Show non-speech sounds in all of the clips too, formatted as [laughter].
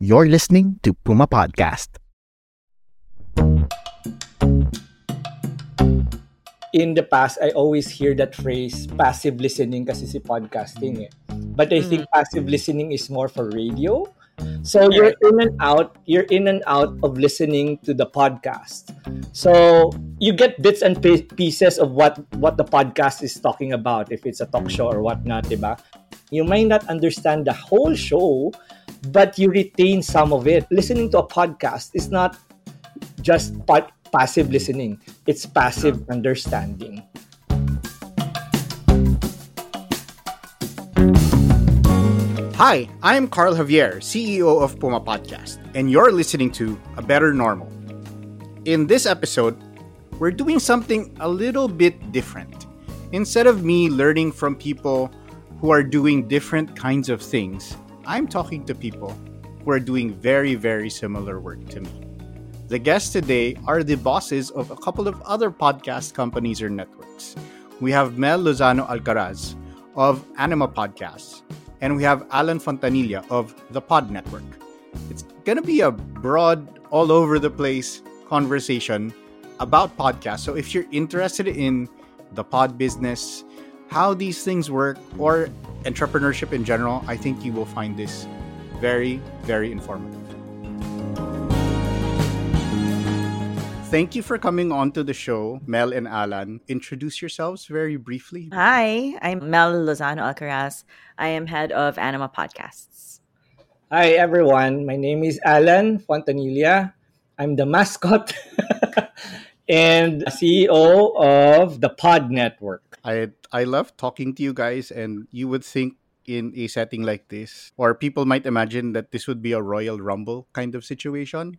You're listening to Puma Podcast. in the past, I always hear that phrase, passive listening kasi si podcasting eh. But I think passive listening is more for radio. So you're in and out, you're in and out of listening to the podcast. So you get bits and pieces of what what the podcast is talking about, if it's a talk show or whatnot, diba? You might not understand the whole show, but you retain some of it. Listening to a podcast is not just pod- passive listening, it's passive understanding. Hi, I'm Carl Javier, CEO of Puma Podcast, and you're listening to A Better Normal. In this episode, we're doing something a little bit different. Instead of me learning from people who are doing different kinds of things, I'm talking to people who are doing very, very similar work to me. The guests today are the bosses of a couple of other podcast companies or networks. We have Mel Lozano Alcaraz of Anima Podcasts, and we have Alan Fontanilla of the Pod Network. It's going to be a broad, all over the place conversation about podcasts. So if you're interested in the pod business, how these things work, or entrepreneurship in general, I think you will find this very, very informative. Thank you for coming on to the show, Mel and Alan. Introduce yourselves very briefly. Hi, I'm Mel Lozano Alcaraz. I am head of Anima Podcasts. Hi everyone, my name is Alan Fontanilla. I'm the mascot [laughs] and CEO of the Pod Network. I I love talking to you guys, and you would think in a setting like this, or people might imagine that this would be a Royal Rumble kind of situation.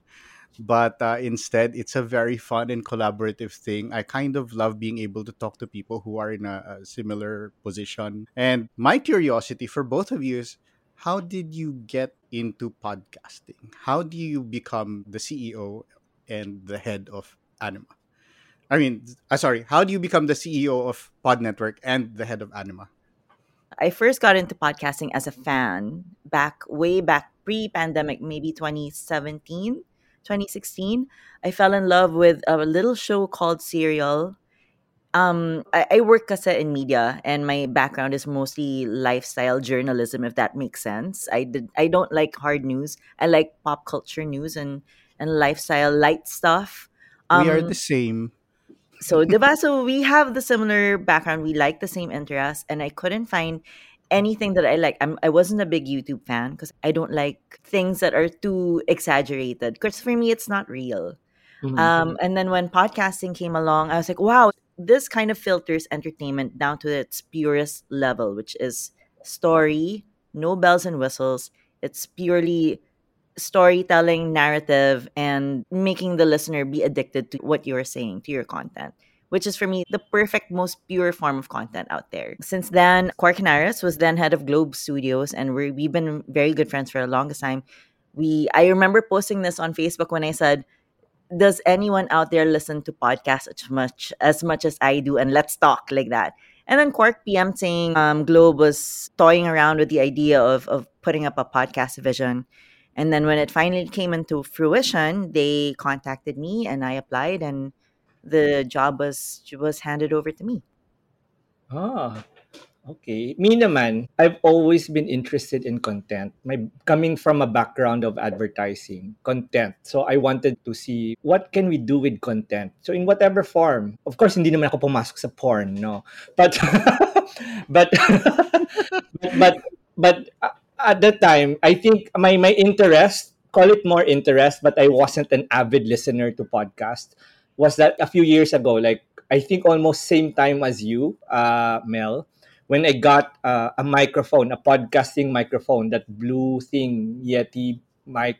But uh, instead, it's a very fun and collaborative thing. I kind of love being able to talk to people who are in a, a similar position. And my curiosity for both of you is how did you get into podcasting? How do you become the CEO and the head of Anima? I mean, uh, sorry, how do you become the CEO of Pod Network and the head of Anima? I first got into podcasting as a fan back way back pre-pandemic, maybe 2017, 2016. I fell in love with a little show called Serial. Um, I, I work kasi in media, and my background is mostly lifestyle journalism. If that makes sense, I did. I don't like hard news. I like pop culture news and and lifestyle light stuff. We are Um, the same. so, diba? So we have the similar background. We like the same interests, and I couldn't find anything that I like. I'm, I wasn't a big YouTube fan because I don't like things that are too exaggerated. Because for me, it's not real. Mhm. Um, and then when podcasting came along, I was like, wow, this kind of filters entertainment down to its purest level, which is story, no bells and whistles. It's purely storytelling, narrative, and making the listener be addicted to what you are saying, to your content. Which is for me the perfect, most pure form of content out there. Since then, Quark Henares was then head of Globe Studios, and we we've been very good friends for the longest time. We I remember posting this on Facebook when I said, does anyone out there listen to podcasts as much as much as I do? And let's talk like that. And then Quark PM saying um, Globe was toying around with the idea of of putting up a podcast division. And then when it finally came into fruition, they contacted me and I applied and the job was was handed over to me. Ah, Okay. Me naman, I've always been interested in content. My coming from a background of advertising, content. So I wanted to see what can we do with content. So in whatever form. Of course, hindi naman ako pumasok sa porn, no. But [laughs] [laughs] but but but uh, at that time, I think my my interest, call it more interest, but I wasn't an avid listener to podcast. Was that a few years ago, like I think almost same time as you, uh, Mel when I got uh, a microphone, a podcasting microphone, that blue thing, Yeti mic,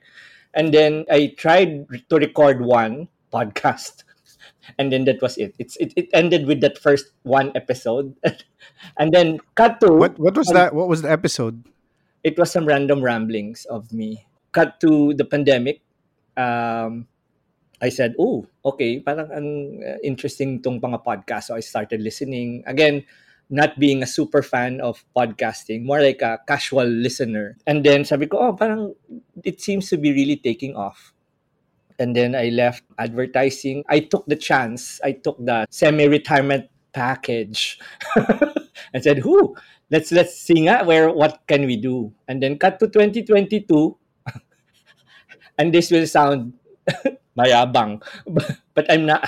and then I tried to record one podcast, [laughs] and then that was it. It's it, it ended with that first one episode, [laughs] and then cut to What what was that? What was the episode? It was some random ramblings of me. Cut to the pandemic. Um, I said, "Oh, okay, parang ang uh, interesting tong mga podcast." So I started listening. Again, not being a super fan of podcasting, more like a casual listener. And then sabi ko, oh, parang it seems to be really taking off. And then I left advertising. I took the chance. I took the semi-retirement package [laughs] and said, "Who? Let's let's see nga where what can we do?" And then cut to 2022. [laughs] and this will sound [laughs] mayabang, [laughs] but I'm not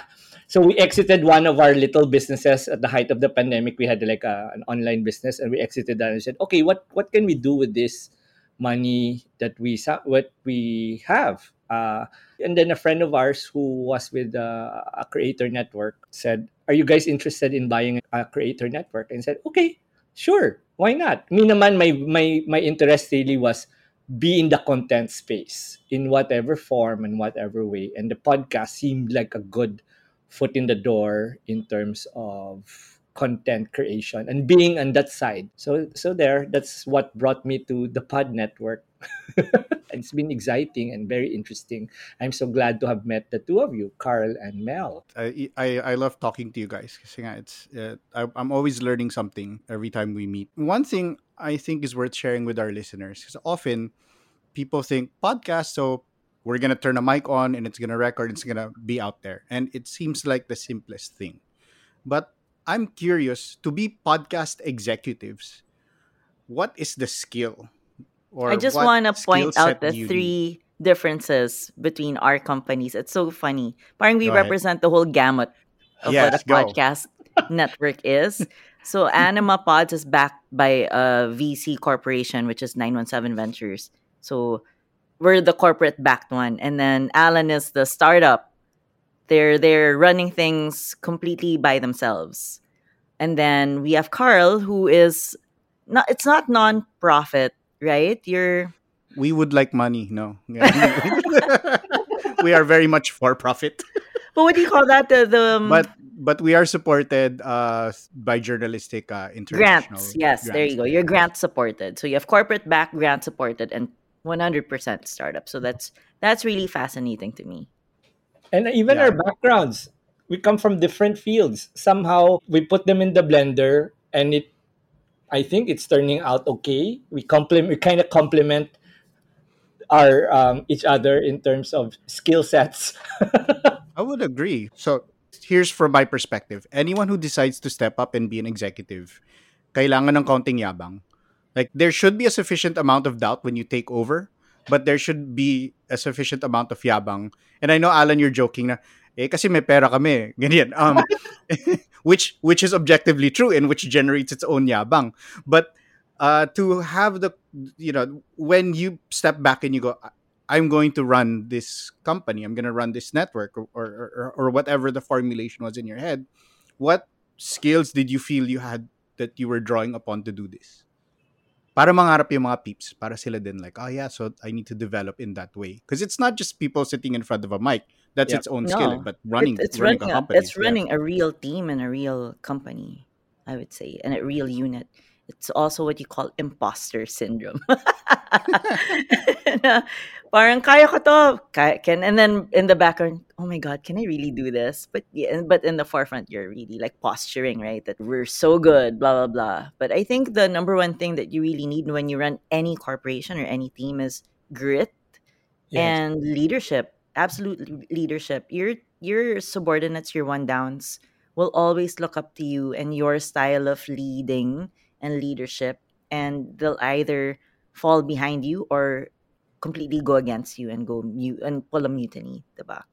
so we exited one of our little businesses at the height of the pandemic. We had like a, an online business, and we exited that and said, "Okay, what what can we do with this money that we what we have?" Uh, and then a friend of ours who was with uh, a creator network said, "Are you guys interested in buying a creator network?" And said, "Okay, sure, why not?" Me naman, my my my interest really was be in the content space in whatever form and whatever way, and the podcast seemed like a good foot in the door in terms of content creation and being on that side. So so there, that's what brought me to the Pod Network. [laughs] it's been exciting and very interesting. I'm so glad to have met the two of you, Carl and Mel. I I, I love talking to you guys nga it's uh, I, I'm always learning something every time we meet. One thing I think is worth sharing with our listeners because often people think podcast so we're gonna turn a mic on and it's gonna record it's gonna be out there and it seems like the simplest thing but i'm curious to be podcast executives what is the skill? Or i just want to point out the three need? differences between our companies. It's so funny. Parang we represent the whole gamut of yes, what a go. podcast [laughs] network is. So anima pods is backed by uh, a vc corporation which is 917 ventures. So we're the corporate backed one. And then alan is the startup they're they're running things completely by themselves. And then we have carl who is not it's not non-profit right? You're we would like money no. [laughs] We are very much for profit. But what do you call that? The, the um, but but we are supported uh, by journalistic uh, international grants yes grants. there you go. You're grant supported. So you have corporate back grant supported and 100% startup. So that's that's really fascinating to me. And even yeah. our backgrounds, we come from different fields. Somehow we put them in the blender and it I think it's turning out okay. We complement we kind of complement our um, each other in terms of skill sets. [laughs] I would agree. So here's from my perspective. Anyone who decides to step up and be an executive, kailangan ng kaunting yabang. Like there should be a sufficient amount of doubt when you take over, but there should be a sufficient amount of yabang. And I know Alan you're joking na eh kasi may pera kami, [laughs] ganyan. Um [laughs] which which is objectively true and which generates its own yabang. But uh to have the you know when you step back and you go I'm going to run this company, I'm going to run this network or, or, or whatever the formulation was in your head. What skills did you feel you had that you were drawing upon to do this? Para mangarap yung mga peeps, para sila din like, oh yeah, so I need to develop in that way. Because it's not just people sitting in front of a mic. That's its own no. skill, but running, it, it's running, running a company. It's running yeah. a real team and a real company, I would say, and a real unit. It's also what you call imposter syndrome. [laughs] [laughs] [laughs] parang kaya ko to. Kaya, can, and then in the background, oh my God, can I really do this? But yeah, but in the forefront, you're really like posturing, right? That we're so good, blah, blah, blah. But I think the number one thing that you really need when you run any corporation or any team is grit yes. and leadership. Absolute leadership. Your your subordinates, your one downs will always look up to you and your style of leading and leadership, and they'll either fall behind you or completely go against you and go mute and pull a mutiny, diba?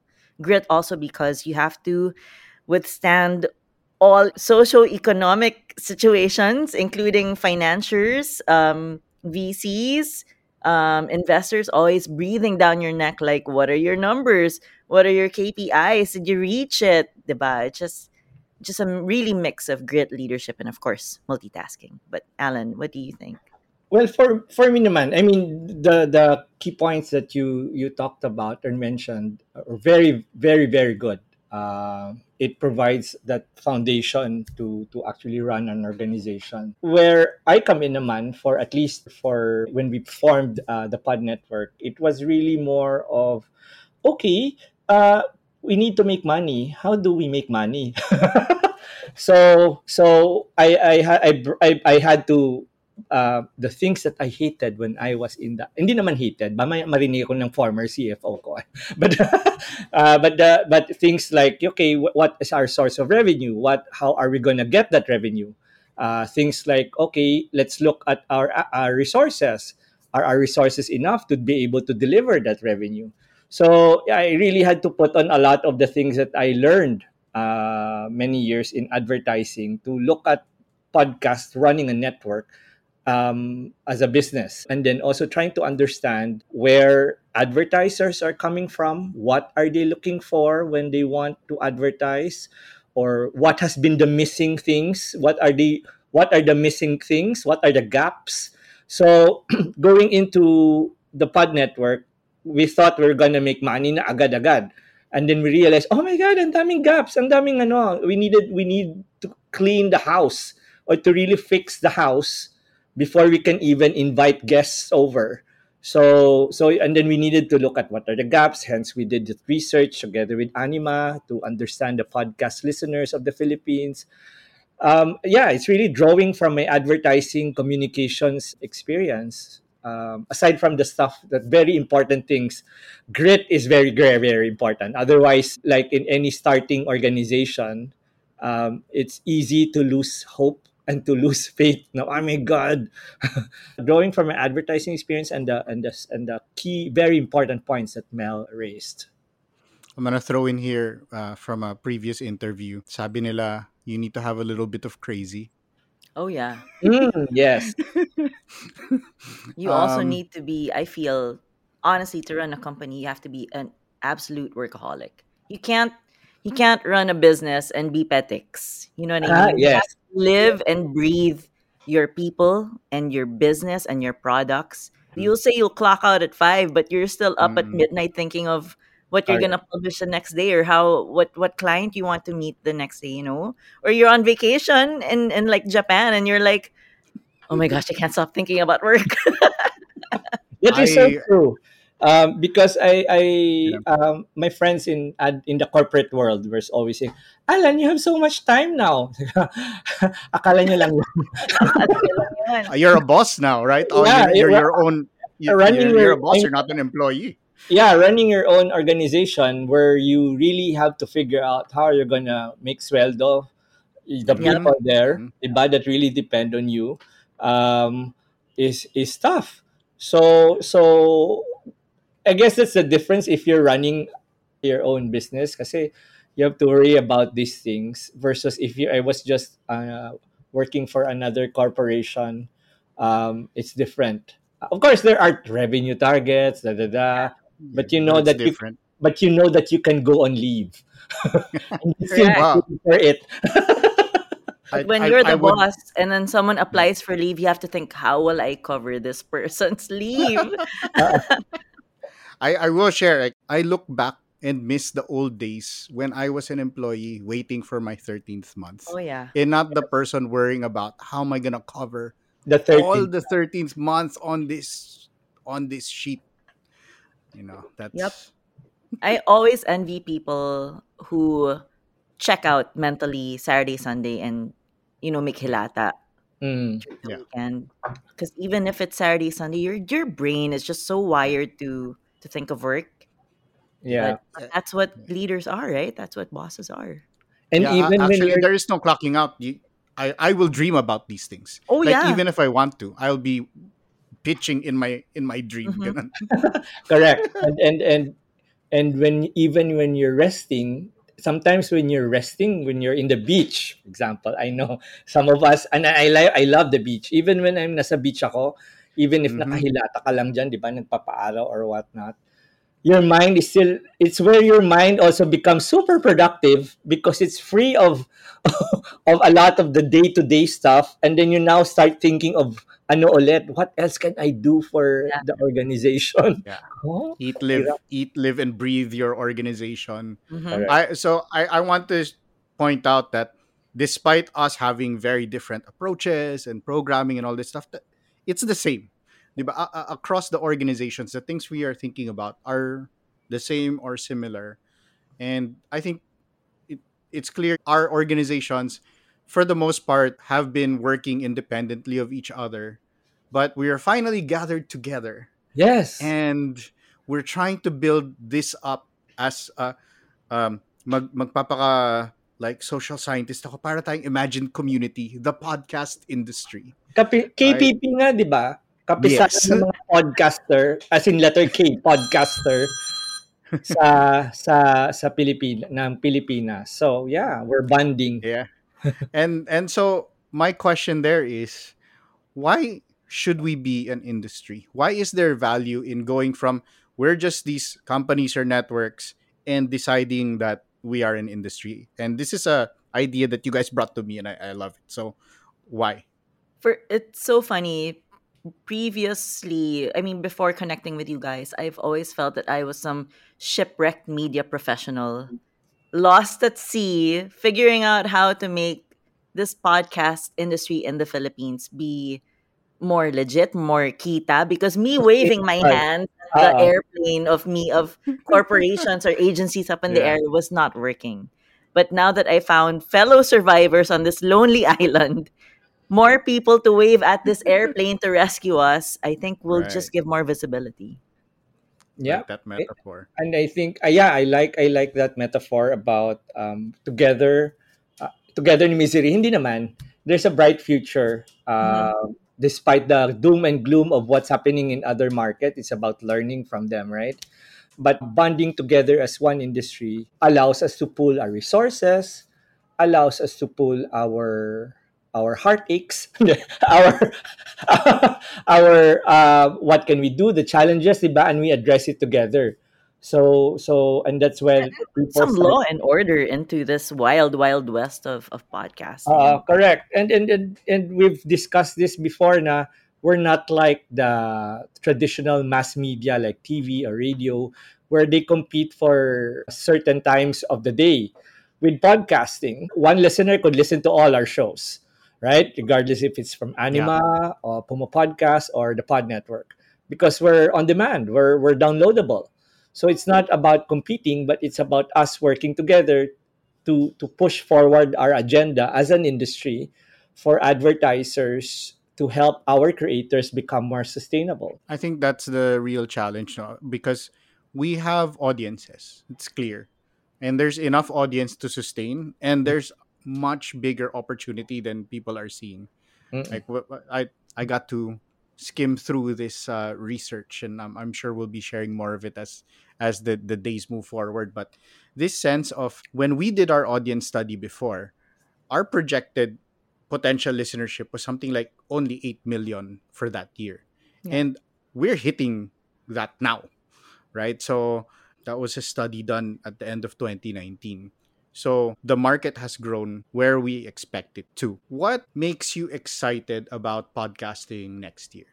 Grit also because you have to withstand all socio-economic situations, including financiers, um, VCs, um, investors always breathing down your neck like, what are your numbers? What are your KPIs? Did you reach it? Diba? It's just just a really mix of grit, leadership, and of course multitasking. But Alan, what do you think? Well, for for me naman, I mean the the key points that you you talked about and mentioned are very very very good. Uh, it provides that foundation to to actually run an organization. Where I come in naman for at least for when we formed uh, the Pod Network, it was really more of okay. Uh, we need to make money. How do we make money? [laughs] so so I I I I, I had to uh, the things that I hated when I was in the hindi naman hated mamaya marinig ako ng former CFO ko. [laughs] But [laughs] uh, but the, but things like okay what is our source of revenue? What how are we going to get that revenue? Uh, things like okay let's look at our our resources. Are our resources enough to be able to deliver that revenue? So I really had to put on a lot of the things that I learned uh, many years in advertising to look at podcast running a network um, as a business. And then also trying to understand where advertisers are coming from what are they looking for when they want to advertise or what has been the missing things what are the what are the missing things what are the gaps. So [clears throat] going into the pod network we thought we are gonna make money na agad-agad. And then we realized oh my god ang daming gaps ang daming ano we needed we need to clean the house or to really fix the house before we can even invite guests over. So, so and then we needed to look at what are the gaps. Hence, we did the research together with Anima to understand the podcast listeners of the Philippines. Um, yeah, it's really drawing from my advertising communications experience. Um, aside from the stuff that very important things, grit is very, very, very important. Otherwise, like in any starting organization, um, it's easy to lose hope and to lose [laughs] faith. No, oh my God, [laughs] drawing from my advertising experience and the and the and the key very important points that Mel raised. I'm gonna throw in here uh, from a previous interview. Sabi nila, you need to have a little bit of crazy. Oh yeah. Mm, yes. [laughs] you also Um, need to be. I feel honestly to run a company, you have to be an absolute workaholic. You can't. You can't run a business and be petics. You know what I Ah, mean? You have yes. To live and breathe your people and your business and your products. You'll say you'll clock out at five, but you're still up at Mm. midnight thinking of what you're Correct. gonna publish the next day or how what what client you want to meet the next day, you know? Or you're on vacation in, in like Japan and you're like, oh my gosh, I can't stop thinking about work. [laughs] That is so true. Um, because I, I Yeah. um, my friends in in the corporate world were always saying, Alan, you have so much time now. [laughs] Akala niyo lang yun. Uh, [laughs] You're a boss now, right? Oh, Yeah, you're, you're yeah. your own. You're, Running you're, you're a your- boss. You're not an employee. yeah, running your own organization where you really have to figure out how you're gonna make sweldo, the Mhm. people there, Mhm. diba, that really depend on you, um, is is tough. So so I guess that's the difference if you're running your own business kasi you have to worry about these things versus if you I was just uh, working for another corporation um, it's different of course there are revenue targets da, da, da, But you know it's that you- different. but you know that you can go on leave [laughs] and you still Correct. Wow. for it [laughs] I- when I- you're I the would- boss and then someone applies for leave, you have to think, how will I cover this person's [laughs] leave? I, I will share. Like, I look back and miss the old days when I was an employee waiting for my 13th month. oh yeah. And not the person worrying about how am I gonna cover the all the 13th month on this on this sheet. You know, that's Yep. I always envy people who check out mentally Saturday, Sunday, and you know make hilata Mm, the Yeah. weekend. Because even if it's Saturday, Sunday, your your brain is just so wired to to think of work. yeah But that's what leaders are, right? That's what bosses are. and Yeah, even when actually you're there is no clocking out. You I, I will dream about these things. Oh, like yeah. even if I want to, I'll be pitching in my in my dream. Mhm. [laughs] correct and and and and when even when you're resting sometimes when you're resting when you're in the beach for example i know some of us and i i, I love the beach even when i'm nasa beach ako even if Mhm. nakahilata ka lang dyan di ba nagpapaaraw or whatnot your mind is still it's where your mind also becomes super productive because it's free of [laughs] of a lot of the day-to-day stuff and then you now start thinking of ano ulit what else can i do for Yeah. the organization Yeah. [laughs] Oh, Eat, live, eat, live, and breathe your organization. Mhm. Correct. I so I, I want to point out that despite us having very different approaches and programming and all this stuff, that it's the same. Diba? A- across the organizations, the things we are thinking about are the same or similar. And I think it, it's clear our organizations, for the most part, have been working independently of each other. But we are finally gathered together yes and we're trying to build this up as a um mag magpapaka like social scientist ako para tayong imagined community the podcast industry Kapi- KPP nga, di ba? Kapisanan Yes. ng mga podcaster, as in letter K, podcaster, [laughs] sa sa sa ng Pilipinas. So, yeah, we're bonding. yeah and and so my question there is why should we be an industry why is there value in going from we're just these companies or networks and deciding that we are an industry. And this is a idea that you guys brought to me and i, I love it. So why? For it's so funny. Previously i mean before connecting with you guys i've always felt that i was some shipwrecked media professional lost at sea figuring out how to make this podcast industry in the philippines be more legit more kita because me [laughs] waving my hand the Uh-uh. airplane of me of corporations or agencies up in the Yeah. air was not working but now that i found fellow survivors on this lonely [laughs] island more people to wave at this airplane to rescue us, I think we'll just give more visibility. Yeah. like that metaphor And I think uh, yeah, I like I like that metaphor about um together uh, together ni misery. Hindi naman. There's a bright future. Uh, despite the doom and gloom of what's happening in other markets, it's about learning from them, right? But bonding together as one industry allows us to pool our resources, allows us to pool our our heartaches, [laughs] our [laughs] our uh, what can we do, the challenges, and we address it together. So so and that's when people Some start- law and order into this wild, wild west of, of podcasting. Uh, correct. And, and and and we've discussed this before na we're not like the traditional mass media like TV or radio where they compete for certain times of the day. With podcasting, one listener could listen to all our shows, right? Regardless if it's from Anima or Puma Podcast or the Pod Network. Because we're on demand, we're we're downloadable. So it's not about competing, but it's about us working together to to push forward our agenda as an industry for advertisers to help our creators become more sustainable. I think that's the real challenge no? because we have audiences. It's clear. And there's enough audience to sustain and mm. there's much bigger opportunity than people are seeing. Mm-mm. Like I I got to skim through this uh, research and I'm, I'm sure we'll be sharing more of it as as the the days move forward. But this sense of when we did our audience study before our projected potential listenership was something like only 8 million for that year. Yeah. and we're hitting that now right? So that was a study done at the end of 2019 so the market has grown where we expect it to what makes you excited about podcasting next year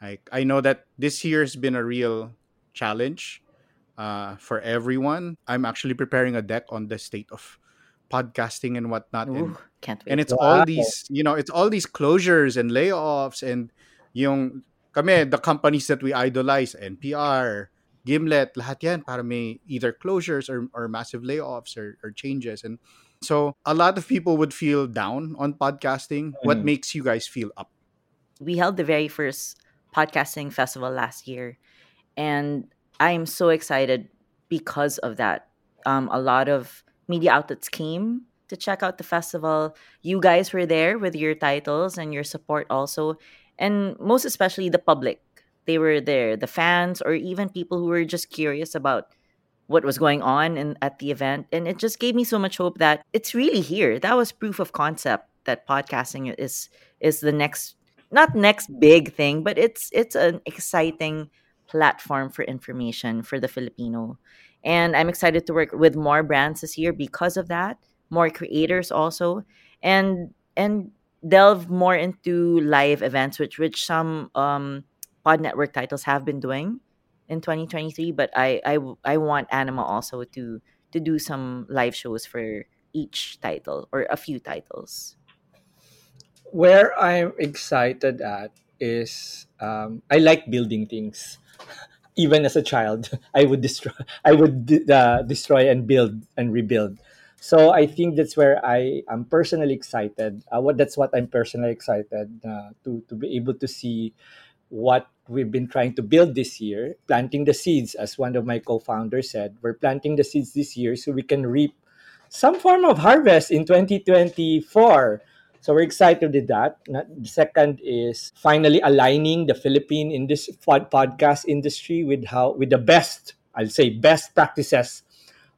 like i know that this year has been a real challenge uh, for everyone i'm actually preparing a deck on the state of podcasting and whatnot and Ooh, can't wait. and it's Wow. all these you know it's all these closures and layoffs and yung kami the companies that we idolize NPR Gimlet lahat yan para may either closures or, or massive layoffs or, or changes and so a lot of people would feel down on podcasting what Mm. makes you guys feel up we held the very first podcasting festival last year and i'm so excited because of that um, a lot of media outlets came to check out the festival. You guys were there with your titles and your support also, and most especially the public. They were there, the fans, or even people who were just curious about what was going on in, at the event. And it just gave me so much hope that it's really here. That was proof of concept that podcasting is is the next not next big thing, but it's it's an exciting platform for information for the Filipino. And I'm excited to work with more brands this year because of that, more creators also, and and delve more into live events, which which some um, pod network titles have been doing in 2023. But I I I want Anima also to to do some live shows for each title or a few titles where I'm excited at is um, I like building things. [laughs] Even as a child, [laughs] I would destroy, I would uh, destroy and build and rebuild. So I think that's where I am personally excited. Uh, what that's what I'm personally excited uh, to to be able to see what we've been trying to build this year, planting the seeds, as one of my co-founders said. We're planting the seeds this year so we can reap some form of harvest in 2024 so we're excited with that. The second is finally aligning the Philippine in this podcast industry with how with the best, I'll say best practices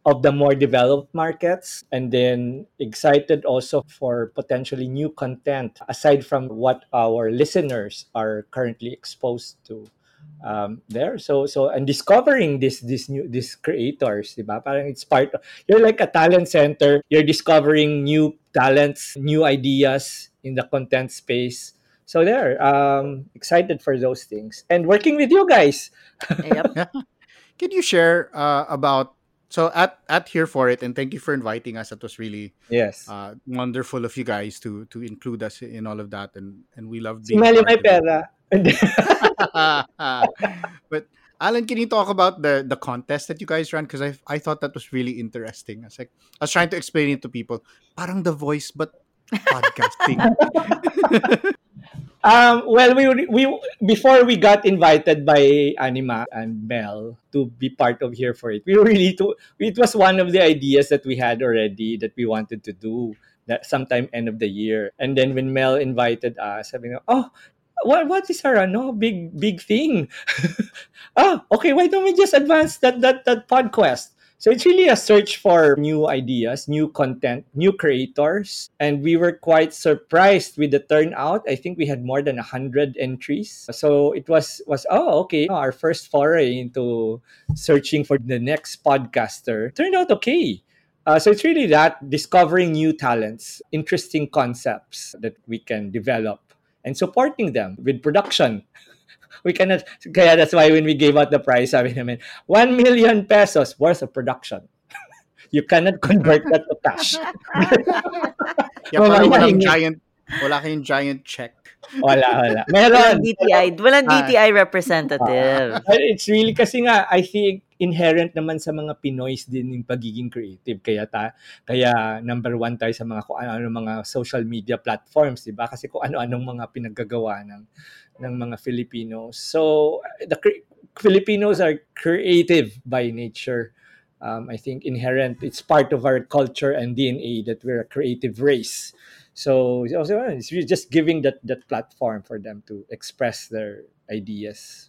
of the more developed markets and then excited also for potentially new content aside from what our listeners are currently exposed to um, there. So so and discovering this this new these creators, diba? Parang it's part of, you're like a talent center. You're discovering new talents, new ideas in the content space. So there, um, excited for those things and working with you guys. yep. [laughs] Can you share uh, about so at at here for it and thank you for inviting us. It was really yes uh, wonderful of you guys to to include us in all of that and and we love being. Sumali pera. [laughs] but Alan, can you talk about the the contest that you guys ran? Because I I thought that was really interesting. I was like, I was trying to explain it to people. Parang the voice, but podcasting. [laughs] um, well, we we before we got invited by Anima and Mel to be part of here for it, we really to it was one of the ideas that we had already that we wanted to do that sometime end of the year. And then when Mel invited us, I mean, oh, what what is our no big big thing? [laughs] ah, okay, why don't we just advance that that that podcast? So it's really a search for new ideas, new content, new creators, and we were quite surprised with the turnout. I think we had more than hundred entries. So it was was oh okay, our first foray into searching for the next podcaster turned out okay. Uh, so it's really that discovering new talents, interesting concepts that we can develop and supporting them with production. [laughs] we cannot, kaya that's why when we gave out the prize, sabi namin, 1 million pesos worth of production. [laughs] you cannot convert that to cash. yeah, pero walang giant, wala kayong giant check. Wala, wala. Meron. Walang DTI, walang DTI representative. Uh, it's really kasi nga, I think, inherent naman sa mga Pinoys din yung pagiging creative. Kaya ta, kaya number one tayo sa mga kung ano mga social media platforms, 'di ba? Kasi kung ano-anong mga pinaggagawa ng ng mga Filipinos. So the Filipinos are creative by nature. Um, I think inherent, it's part of our culture and DNA that we're a creative race. So it's just giving that that platform for them to express their ideas.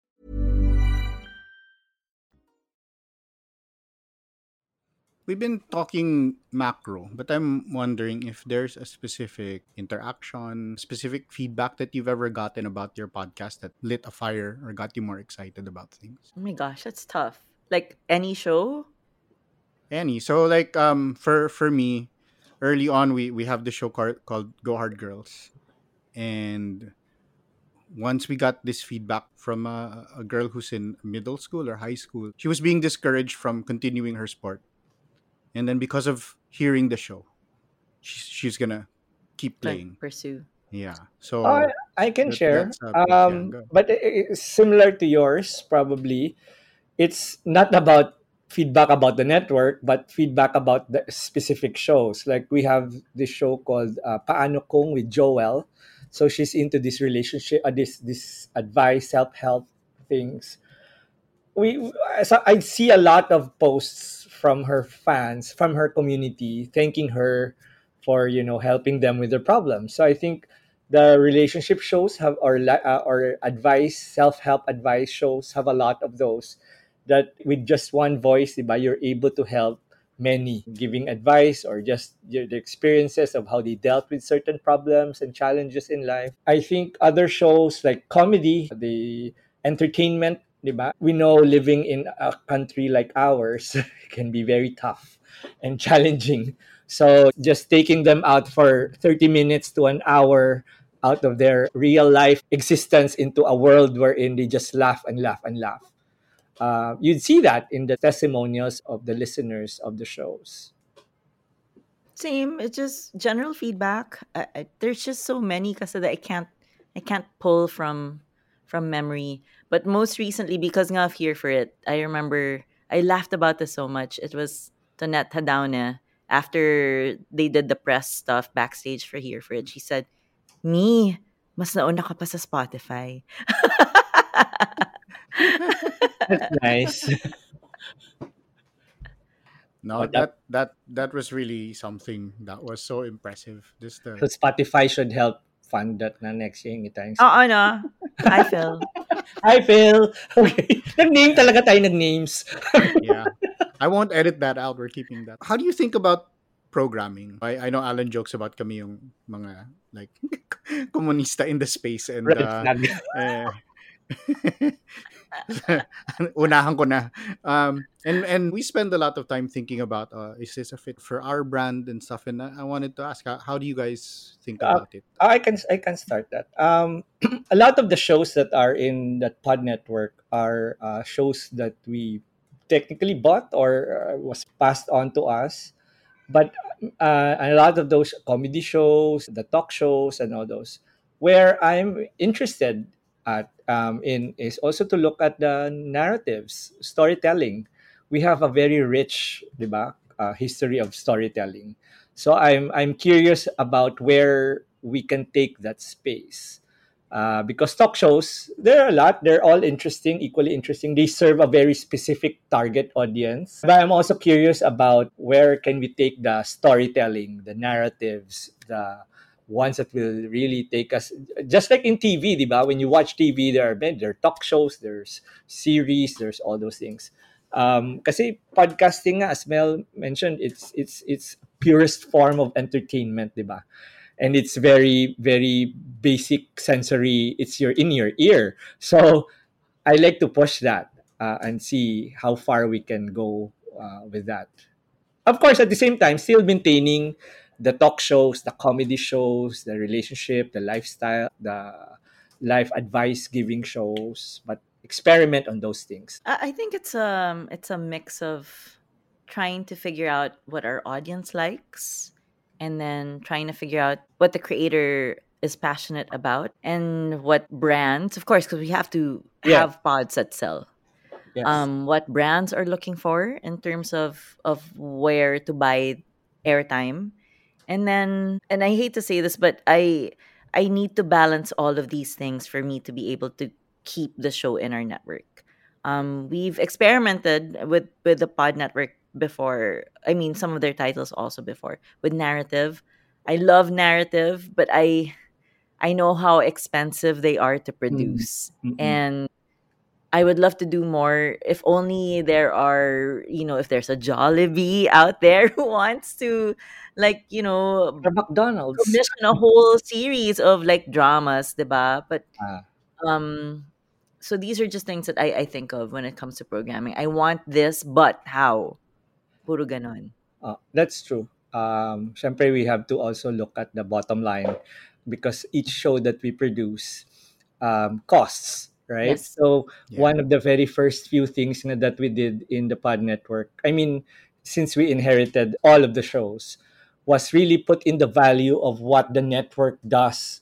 We've been talking macro, but I'm wondering if there's a specific interaction, specific feedback that you've ever gotten about your podcast that lit a fire or got you more excited about things. Oh my gosh, that's tough. Like any show? Any. So like um for for me, early on we we have the show called Go Hard Girls. And once we got this feedback from a, a girl who's in middle school or high school, she was being discouraged from continuing her sport. And then because of hearing the show, she's, she's gonna keep Like playing. pursue. Yeah. So I, I can that- share. that's yeah, Um, but i- i- similar to yours, probably, it's not about feedback about the network, but feedback about the specific shows. Like we have this show called uh, Paano Kung with Joel. So she's into this relationship, uh, this this advice, self help things. We so I see a lot of posts from her fans, from her community, thanking her for you know helping them with their problems. So I think the relationship shows have or uh, or advice self-help advice shows have a lot of those that with just one voice diba, you're able to help many giving advice or just the experiences of how they dealt with certain problems and challenges in life i think other shows like comedy the entertainment we know living in a country like ours [laughs] can be very tough and challenging so just taking them out for 30 minutes to an hour out of their real life existence into a world wherein they just laugh and laugh and laugh. Uh, you'd see that in the testimonials of the listeners of the shows. Same. It's just general feedback. There's just so many kasi that I can't I can't pull from from memory. But most recently, because nga of here for it, I remember I laughed about this so much. It was Tonette Jadaone after they did the press stuff backstage for here for it. She said, "Me, mas nauna ka pa sa Spotify." That's nice. [laughs] no, But that that that was really something that was so impressive. Just so Spotify should help fund that na next year. Yung tayong Oo, no? [laughs] I feel. Hi, Phil! Okay. Nag-name talaga tayo nag-names. [laughs] yeah. I won't edit that out. We're keeping that. How do you think about programming? I, I know Alan jokes about kami yung mga like [laughs] komunista in the space and Red uh, flag. eh, [laughs] unahan ko na. Um, and and we spend a lot of time thinking about uh, is this a fit for our brand and stuff. And I I wanted to ask, how, how do you guys think Uh, about it? I can I can start that. Um, [clears throat] a lot of the shows that are in that Pod Network are uh, shows that we technically bought or uh, was passed on to us, but uh, a lot of those comedy shows, the talk shows, and all those, where I'm interested at um, in is also to look at the narratives, storytelling. We have a very rich, diba, uh, history of storytelling. So I'm I'm curious about where we can take that space. Uh, because talk shows, there are a lot. They're all interesting, equally interesting. They serve a very specific target audience. But I'm also curious about where can we take the storytelling, the narratives, the ones that will really take us just like in TV, diba? When you watch TV, there are there are talk shows, there's series, there's all those things. Um, kasi podcasting nga, as Mel mentioned, it's it's it's purest form of entertainment, diba? And it's very very basic sensory. It's your in your ear. So I like to push that uh, and see how far we can go uh, with that. Of course, at the same time, still maintaining the talk shows, the comedy shows, the relationship, the lifestyle, the life advice giving shows, but experiment on those things. I think it's um it's a mix of trying to figure out what our audience likes and then trying to figure out what the creator is passionate about and what brands of course because we have to Yeah. have pods that sell Yes. um what brands are looking for in terms of of where to buy airtime and then and i hate to say this but i i need to balance all of these things for me to be able to keep the show in our network um we've experimented with with the pod network before i mean some of their titles also before with narrative I love narrative, but I I know how expensive they are to produce. Mm-mm. And I would love to do more if only there are, you know, if there's a Jollibee out there [laughs] who wants to like, you know, Or McDonald's. commission a whole series of like dramas, diba? But Ah. um so these are just things that I, I think of when it comes to programming. I want this, but how? Puro ganon. Uh, that's true. Um, syempre, we have to also look at the bottom line because each show that we produce um, costs, right? Yes. So Yeah. one of the very first few things na, that we did in the Pod Network, I mean, since we inherited all of the shows, was really put in the value of what the network does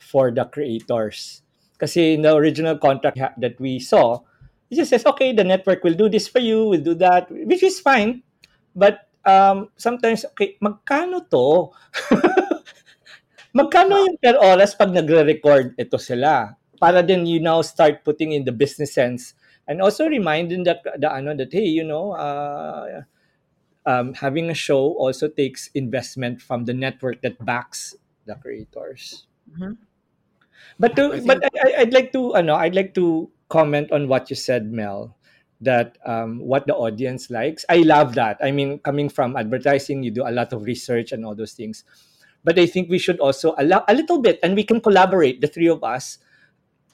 for the creators. Because in the original contract that we saw, it just says, okay, the network will do this for you, will do that, which is fine. But um, sometimes, okay, magkano to? [laughs] magkano yung per oras pag nagre-record ito sila? Para then you now start putting in the business sense and also reminding that the ano that hey, you know, uh, um, having a show also takes investment from the network that backs the creators. Mhm. But to, I but I, I- I'd like to ano, I'd like to comment on what you said, Mel. That um, what the audience likes. I love that. I mean, coming from advertising, you do a lot of research and all those things. But I think we should also allow a little bit, and we can collaborate, the three of us,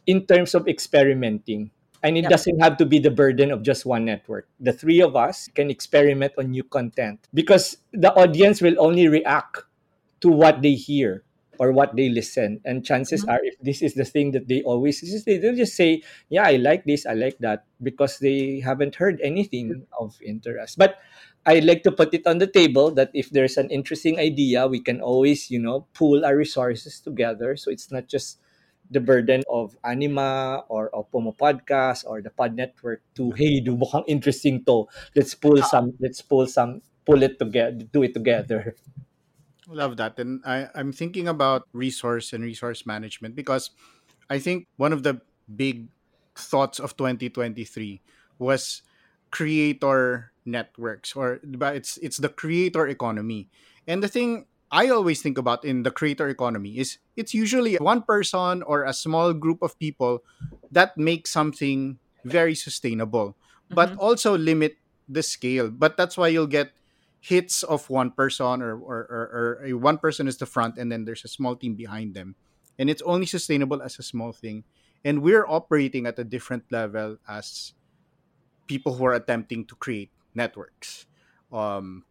in terms of experimenting. And it Yep. doesn't have to be the burden of just one network. The three of us can experiment on new content because the audience will only react to what they hear or what they listen. And chances Mhm. are, if this is the thing that they always they- they'll just say, "Yeah, I like this, I like that," because they haven't heard anything of interest. But I like to put it on the table that if there's an interesting idea, we can always, you know, pool our resources together. So it's not just the burden of Anima or of Puma Podcast or the Pod Network to hey, do mukhang interesting to. Let's pull ah. some. Let's pull some. Pull it together. Do it together. Love that. And I, I'm thinking about resource and resource management because I think one of the big thoughts of 2023 was creator networks or it's it's the creator economy. And the thing I always think about in the creator economy is it's usually one person or a small group of people that make something very sustainable, but also limit the scale. But that's why you'll get hits of one person or, or, or, or a one person is the front and then there's a small team behind them. And it's only sustainable as a small thing. And we're operating at a different level as people who are attempting to create networks. Um,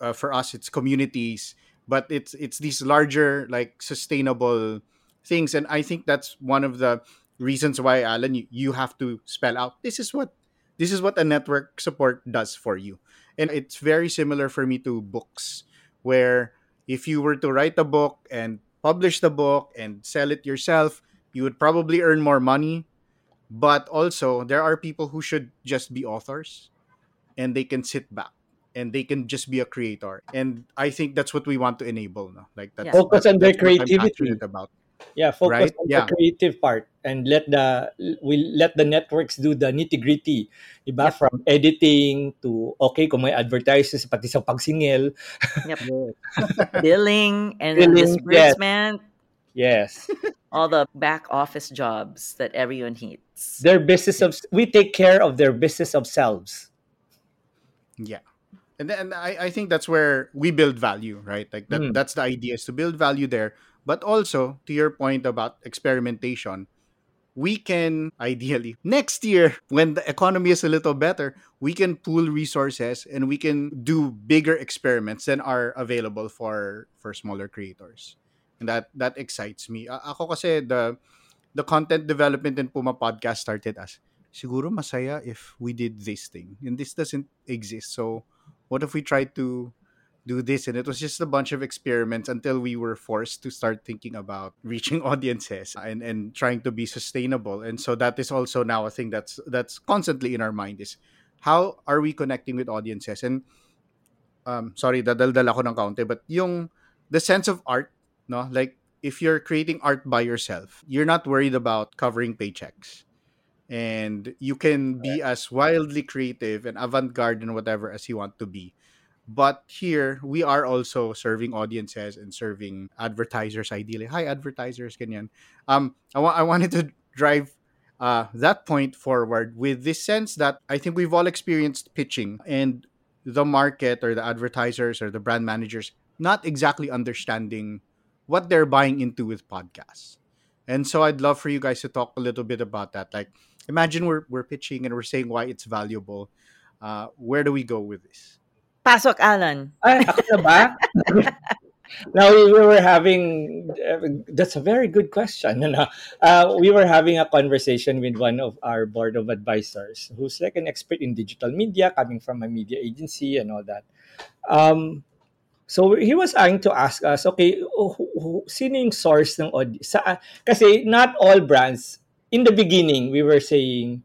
uh, for us it's communities but it's it's these larger like sustainable things. And i think that's one of the reasons why alan you, you have to spell out this is what this is what a network support does for you. And it's very similar for me to books where if you were to write a book and publish the book and sell it yourself you would probably earn more money. But also there are people who should just be authors and they can sit back and they can just be a creator and i think that's what we want to enable no? like that's, Yeah. Focus on their that's what I'm creativity. about Yeah, focus Right? on Yeah. the creative part and let the we let the networks do the nitty-gritty. Iba from editing to okay kung may advertises pati sa pagsingil. Yep. [laughs] Billing and then Billing, yes. Yes. [laughs] all the back office jobs that everyone hates. their business of we take care of their business of selves. Yeah. And then I, I think that's where we build value, right? Like that Mm. that's the idea is to build value there. But also, to your point about experimentation, we can [laughs] ideally next year when the economy is a little better, we can pool resources and we can do bigger experiments than are available for for smaller creators. And that that excites me. A- ako kasi the the content development in Puma podcast started as siguro masaya if we did this thing and this doesn't exist so what if we tried to do this? And it was just a bunch of experiments until we were forced to start thinking about [laughs] reaching audiences and and trying to be sustainable. And so that is also now a thing that's that's constantly in our mind is how are we connecting with audiences? And um sorry dadaldal ako ng kaunti but yung the sense of art no? Like if you're creating art by yourself you're not worried about covering paychecks and you can be as wildly creative and avant-garde and whatever as you want to be But here, we are also serving audiences and serving advertisers ideally. Hi, advertisers, ganyan. Um, I, wa- I wanted to drive uh, that point forward with this sense that I think we've all experienced pitching and the market or the advertisers or the brand managers not exactly understanding what they're buying into with podcasts. And so I'd love for you guys to talk a little bit about that. Like, imagine we're, we're pitching and we're saying why it's valuable. Uh, where do we go with this? Pasok, Alan. Ay, ako na ba? [laughs] now we, we were having uh, that's a very good question ano? uh, we were having a conversation with one of our board of advisors who's like an expert in digital media coming from a media agency and all that um, so he was trying to ask us okay who, who, sino yung source ng audience sa, kasi not all brands in the beginning we were saying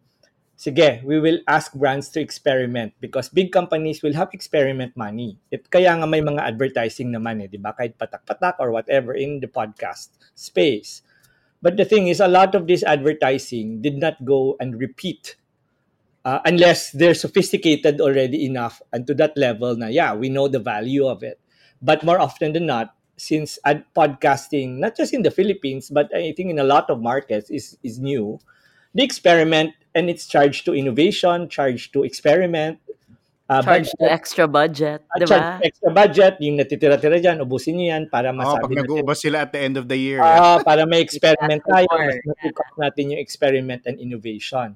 sige, we will ask brands to experiment because big companies will have experiment money. It, kaya nga may mga advertising naman eh, di ba? Kahit patak-patak or whatever in the podcast space. But the thing is, a lot of this advertising did not go and repeat uh, unless they're sophisticated already enough and to that level na, yeah, we know the value of it. But more often than not, since ad- podcasting, not just in the Philippines, but I think in a lot of markets is, is new, the experiment and it's charged to innovation, charged to experiment. Uh, charged to extra budget, uh, diba? Charged extra budget, yung natitira-tira dyan, ubusin nyo yan para masabi oh, pag nag-uubos sila at the end of the year. Uh, para may experiment [laughs] tayo, mas natikop natin yung experiment and innovation.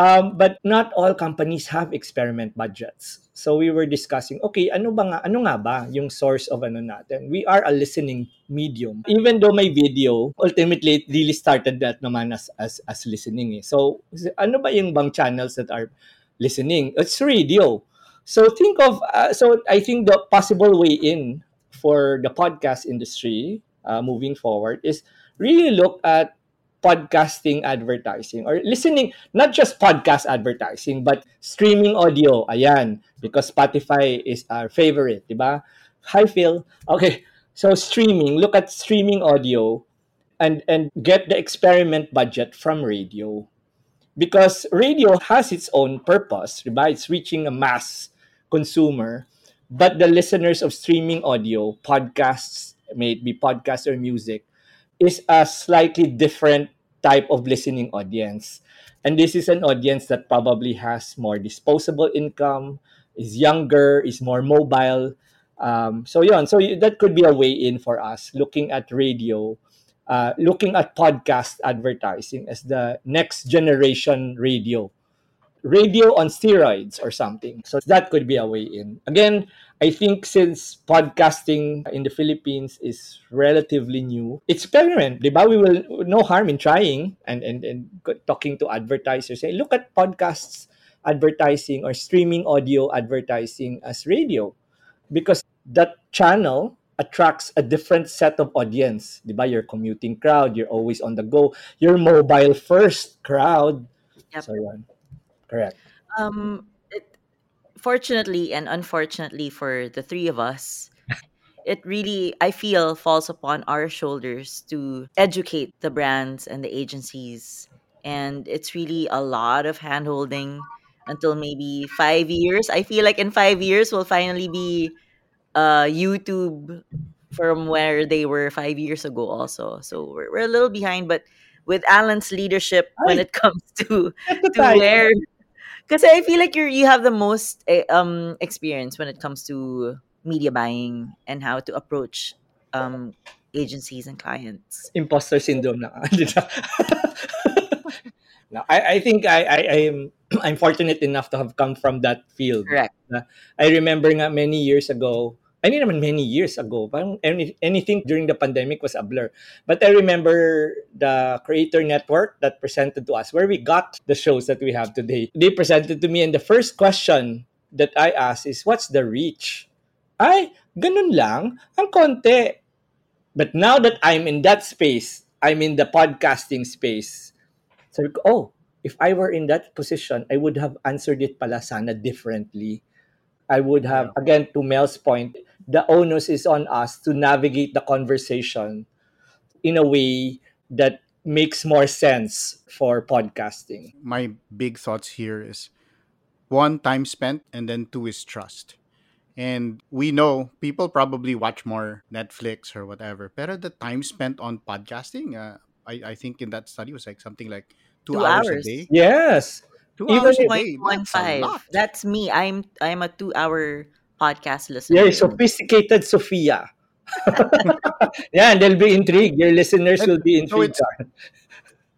Um, but not all companies have experiment budgets. So we were discussing, okay, ano ba nga, ano nga ba yung source of ano natin? We are a listening medium. Even though may video, ultimately it really started that naman as as, as listening. Eh. So ano ba yung bang channels that are listening? It's radio. So think of uh, so I think the possible way in for the podcast industry uh, moving forward is really look at podcasting advertising or listening, not just podcast advertising, but streaming audio. Ayan, because Spotify is our favorite, di? Hi, Phil. Okay, so streaming, look at streaming audio and, and get the experiment budget from radio. Because radio has its own purpose, right? It's reaching a mass consumer, but the listeners of streaming audio, podcasts, may it be podcast or music, is a slightly different type of listening audience. And this is an audience that probably has more disposable income, is younger, is more mobile. Um, so yeah, so that could be a way in for us looking at radio, uh, looking at podcast advertising as the next generation radio radio on steroids or something. So that could be a way in. Again, I think since podcasting in the Philippines is relatively new, experiment, di ba? We will no harm in trying and, and, and talking to advertisers. Say, look at podcasts advertising or streaming audio advertising as radio because that channel attracts a different set of audience. Di ba? Your commuting crowd, you're always on the go, your mobile first crowd. Yep. So, yeah. Correct. Um, it, fortunately and unfortunately for the three of us, it really, I feel, falls upon our shoulders to educate the brands and the agencies. And it's really a lot of handholding until maybe five years. I feel like in five years, we'll finally be uh, YouTube from where they were five years ago, also. So we're, we're a little behind, but with Alan's leadership when it comes to, to where because I feel like you you have the most eh, um experience when it comes to media buying and how to approach um agencies and clients. Imposter syndrome na. [laughs] no, I, I think I, I, I am [clears throat] I'm fortunate enough to have come from that field. Correct. I remember nga many years ago, I mean, naman many years ago, parang any, anything during the pandemic was a blur. But I remember the Creator Network that presented to us, where we got the shows that we have today. They presented to me, and the first question that I asked is, what's the reach? Ay, ganun lang, ang konti. But now that I'm in that space, I'm in the podcasting space. So, oh, if I were in that position, I would have answered it pala sana differently. I would have, again, to Mel's point, the onus is on us to navigate the conversation in a way that makes more sense for podcasting. My big thoughts here is one, time spent, and then two is trust. And we know people probably watch more Netflix or whatever. but the time spent on podcasting, uh, I, I think in that study was like something like two, Two hours, hours. a day. Yes. Two Even hours a day. That's a lot. That's me. I'm I'm a two hour podcast listener. You're sophisticated, Sophia. [laughs] yeah, they'll be intrigued. Your listeners will be So intrigued. it's-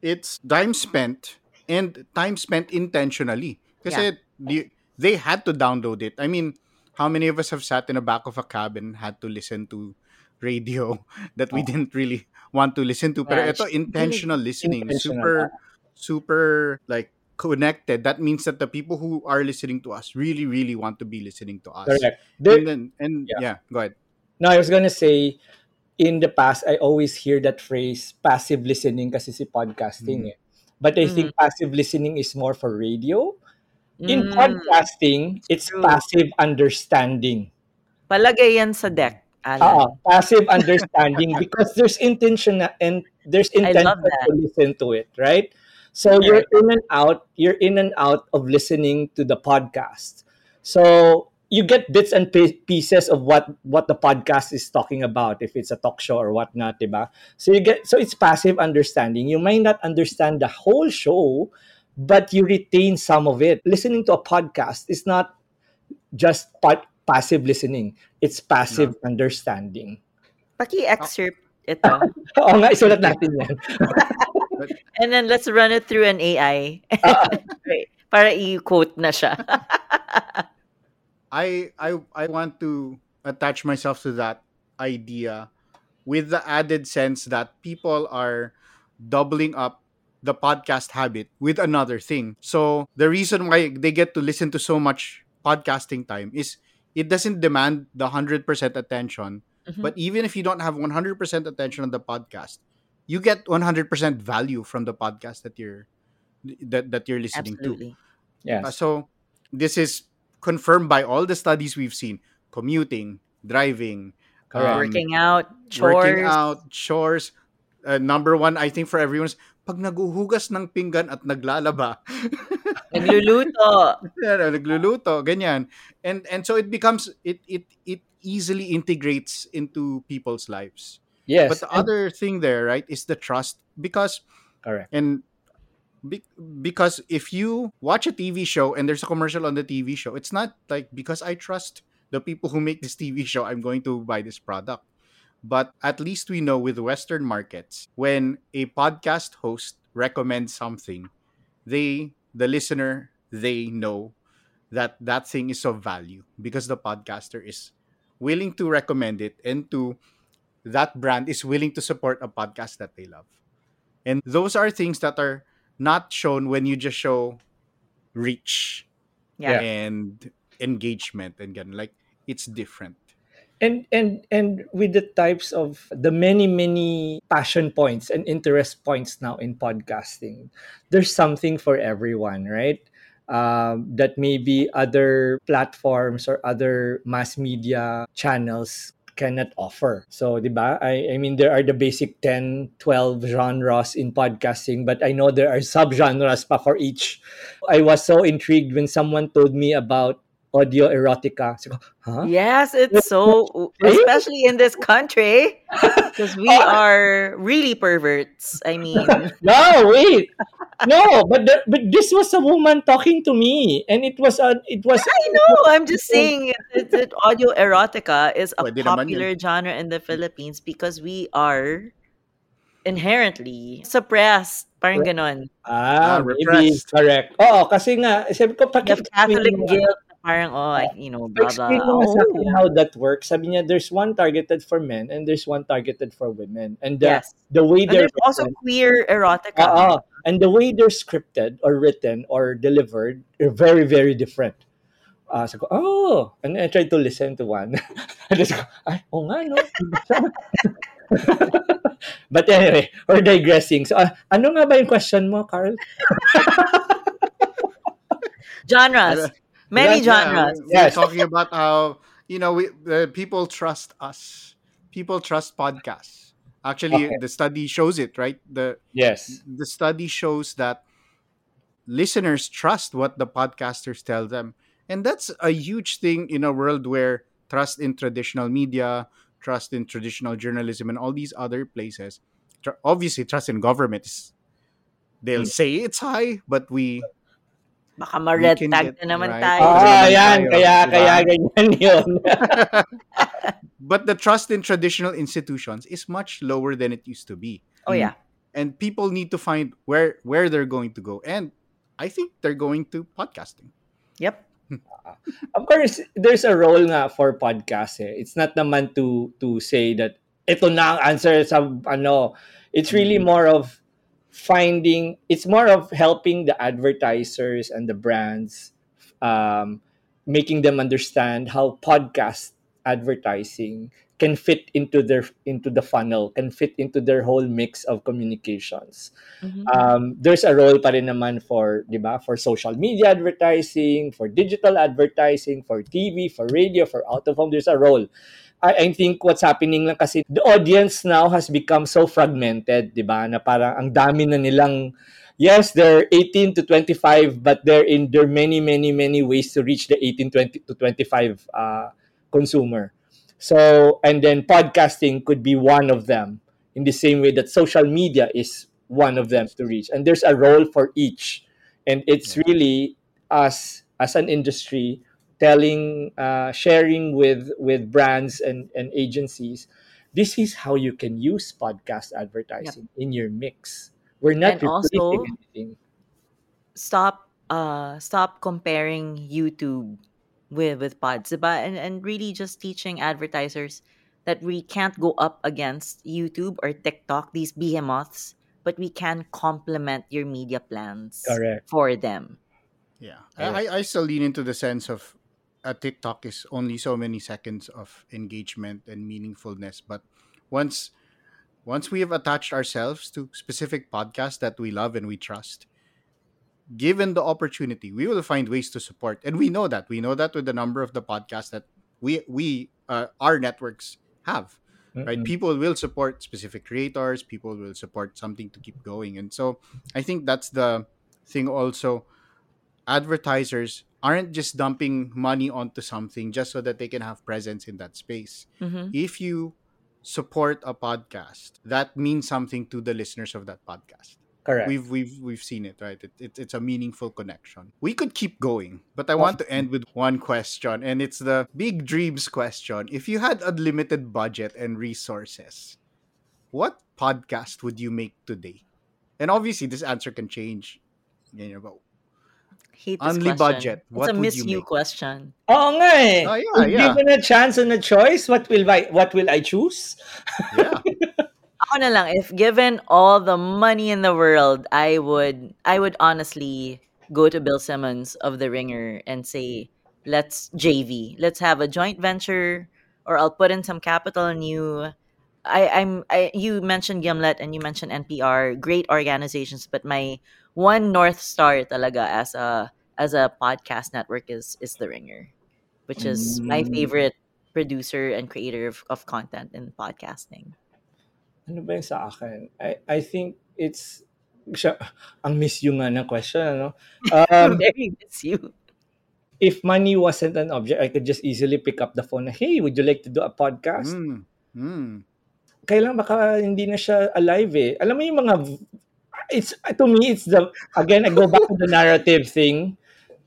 it's time spent and time spent intentionally. Kasi the- they had to download it. I mean, how many of us have sat in the back of a cab and had to listen to radio [laughs] that we didn't really want to listen to? Pero Yeah, ito, intentional listening. intentional. Super, super, like, connected. That means that the people who are listening to us really, really want to be listening to us. Correct. There- And, then, and Yeah. yeah, go ahead. No, I was gonna say, in the past, I always hear that phrase, passive listening kasi si podcasting eh. But I think passive listening is more for radio. In Mm, podcasting, it's True. passive understanding. Palagay yan sa deck, Alan. Oo, passive understanding [laughs] because there's intention and there's I intent to listen to it, right? So you're in and out, you're in and out of listening to the podcast. So you get bits and pieces of what what the podcast is talking about if it's a talk show or whatnot, diba? So you get so it's passive understanding. You might not understand the whole show, but you retain some of it. Listening to a podcast is not just pa- passive listening. It's passive understanding. Paki-excerpt [laughs] ito. Oo nga, isulat natin yan. [laughs] [laughs] And then let's run it through an AI. [laughs] Right. Para i-quote na siya. [laughs] I I I want to attach myself to that idea with the added sense that people are doubling up the podcast habit with another thing. So the reason why they get to listen to so much podcasting time is it doesn't demand the 100% attention, Mhm. but even if you don't have 100% attention on the podcast, you get 100% value from the podcast that you're that, that you're listening to. Absolutely. Yes. Uh, so this is confirmed by all the studies we've seen: commuting, driving, um, working out, chores. working out, chores. Uh, number one, I think for everyone is pag naguhugas ng pinggan at naglalaba. [laughs] Nagluluto. Ano, nagluluto, ganyan. And and so it becomes it it it easily integrates into people's lives. Yes. But the and- other thing there, right, is the trust because correct. and be- because if you watch a TV show and there's a commercial on the TV show, it's not like because I trust the people who make this TV show, I'm going to buy this product. But at least we know with Western markets, when a podcast host recommends something, they, the listener, they know that that thing is of value because the podcaster is willing to recommend it and to that brand is willing to support a podcast that they love. And those are things that are not shown when you just show reach Yeah. and engagement and ganun. like it's different. and and and with the types of the many many passion points and interest points now in podcasting there's something for everyone right um, that maybe other platforms or other mass media channels cannot offer. So, di ba? I, I mean, there are the basic 10, 12 genres in podcasting, but I know there are subgenres pa for each. I was so intrigued when someone told me about audio erotica. So, huh? Yes, it's so, [laughs] especially in this country, because we [laughs] are really perverts. I mean, [laughs] No, wait. No, but the, but this was a woman talking to me, and it was a it was. I know. I'm just saying it, it, it- audio erotica is a Pwede popular genre in the Philippines because we are inherently suppressed. Parang ganon. Ah, Ah, maybe correct. Oo, kasi nga, sabi ko, You paki- Catholic guilt. Parang, oh, I, you know, blah, blah. Explain mo sa akin Oh. how that works. Sabi niya, there's one targeted for men and there's one targeted for women. And the, Yes. the way they're there's also queer erotica. Oo. and the way they're scripted or written or delivered are very, very different. Uh, so ko, oh, and I tried to listen to one. I [laughs] just go, ay, oh nga, no? [laughs] But anyway, we're digressing. So, uh, ano nga ba yung question mo, Carl? Genres. Many Yeah, genres. we're Yes. talking about how you know we uh, people trust us. People trust podcasts. Actually, Okay. the study shows it, right? The Yes. the study shows that listeners trust what the podcasters tell them. And that's a huge thing in a world where trust in traditional media, trust in traditional journalism, and all these other places. Tr- obviously, trust in government is they'll say it's high, but we Baka ma-red tag na naman right. tayo. Ah, naman yan. tayo, Kaya, diba? kaya ganyan [laughs] yun. [laughs] but the trust in traditional institutions is much lower than it used to be. Oh yeah. And people need to find where where they're going to go. And I think they're going to podcasting. Yep. [laughs] of course, there's a role nga for podcast eh. It's not naman to to say that ito na ang answer sa ano. It's really more of finding it's more of helping the advertisers and the brands um, making them understand how podcast advertising can fit into their into the funnel can fit into their whole mix of communications Mhm. um, there's a role pa rin naman for, di ba, for social media advertising, for digital advertising, for TV, for radio, for out of home, there's a role. I, I think what's happening lang kasi the audience now has become so fragmented, di ba, na parang ang dami na nilang Yes, they're 18 to 25, but they're in there are many, many, many ways to reach the 18 20 to 25 uh, consumer. So, and then podcasting could be one of them in the same way that social media is one of them to reach. And there's a role for each. And it's really us as an industry telling uh, sharing with with brands and, and agencies this is how you can use podcast advertising in your mix we're not And also- replacing anything Stop uh stop comparing YouTube with with pods, diba? And and really just teaching advertisers that we can't go up against YouTube or TikTok, these behemoths, but we can complement your media plans Correct. for them. Yeah. I, I- I still lean into the sense of a TikTok is only so many seconds of engagement and meaningfulness. But once once we have attached ourselves to specific podcasts that we love and we trust, given the opportunity, we will find ways to support. And we know that. We know that with the number of the podcasts that we we uh, our networks have. Right? Mm-mm. People will support specific creators, people will support something to keep going. And so I think that's the thing also advertisers aren't just dumping money onto something just so that they can have presence in that space. Mhm. If you support a podcast, that means something to the listeners of that podcast. correct We've we've we've seen it, right? It, it, it's a meaningful connection. We could keep going, but I want to end with one question, and it's the big dreams question. If you had unlimited budget and resources, what podcast would you make today? And obviously, this answer can change. You know, but Hate this Only question. budget. What it's a would miss you you make? question. Oo nga eh. Oh, yeah, yeah. given a chance and a choice, what will I what will I choose? yeah, [laughs] Ako na lang, if given all the money in the world, I would I would honestly go to Bill Simmons of The Ringer and say, let's JV. Let's have a joint venture or I'll put in some capital in you. I, I'm I, you mentioned Gimlet and you mentioned NPR, great organizations, but my one north star talaga as a as a podcast network is is The Ringer, which is my Mm. favorite producer and creator of, of content in podcasting. ano ba yung sa akin? I, I think it's siya, ang miss you nga ng question, ano? Um, [laughs] Very miss you. if money wasn't an object, I could just easily pick up the phone na, hey, would you like to do a podcast? Mm, mm. Kailan baka hindi na siya alive eh. Alam mo yung mga, it's, to me, it's the, again, I go back to the narrative thing.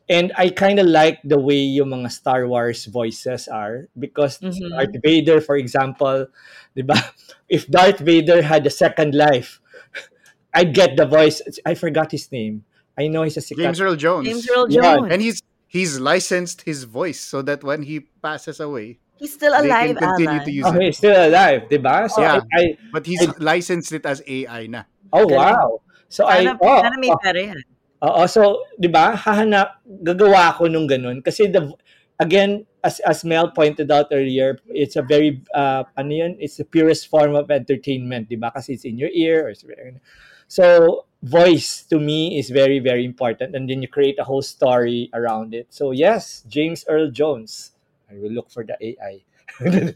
And I kind of like the way yung mga Star Wars voices are because Mhm. Darth Vader, for example, di ba? [laughs] If Darth Vader had a second life, [laughs] I'd get the voice. I forgot his name. I know he's a sikat. James Earl Jones. James Earl Yeah, Jones. and he's he's licensed his voice so that when he passes away, He's still they alive, can continue Alan. to use Oh, it. he's still alive, di ba? So Yeah. I, I But he's licensed it as AI na. oh wow. So I oh, sana may oh, pera yan. Oo, so 'di ba? Hahanap gagawa ako nung ganun kasi the again as as Mel pointed out earlier, it's a very uh ano yun, it's the purest form of entertainment, 'di ba? Kasi it's in your ear or So voice to me is very very important and then you create a whole story around it. So yes, James Earl Jones. I will look for the AI. [laughs]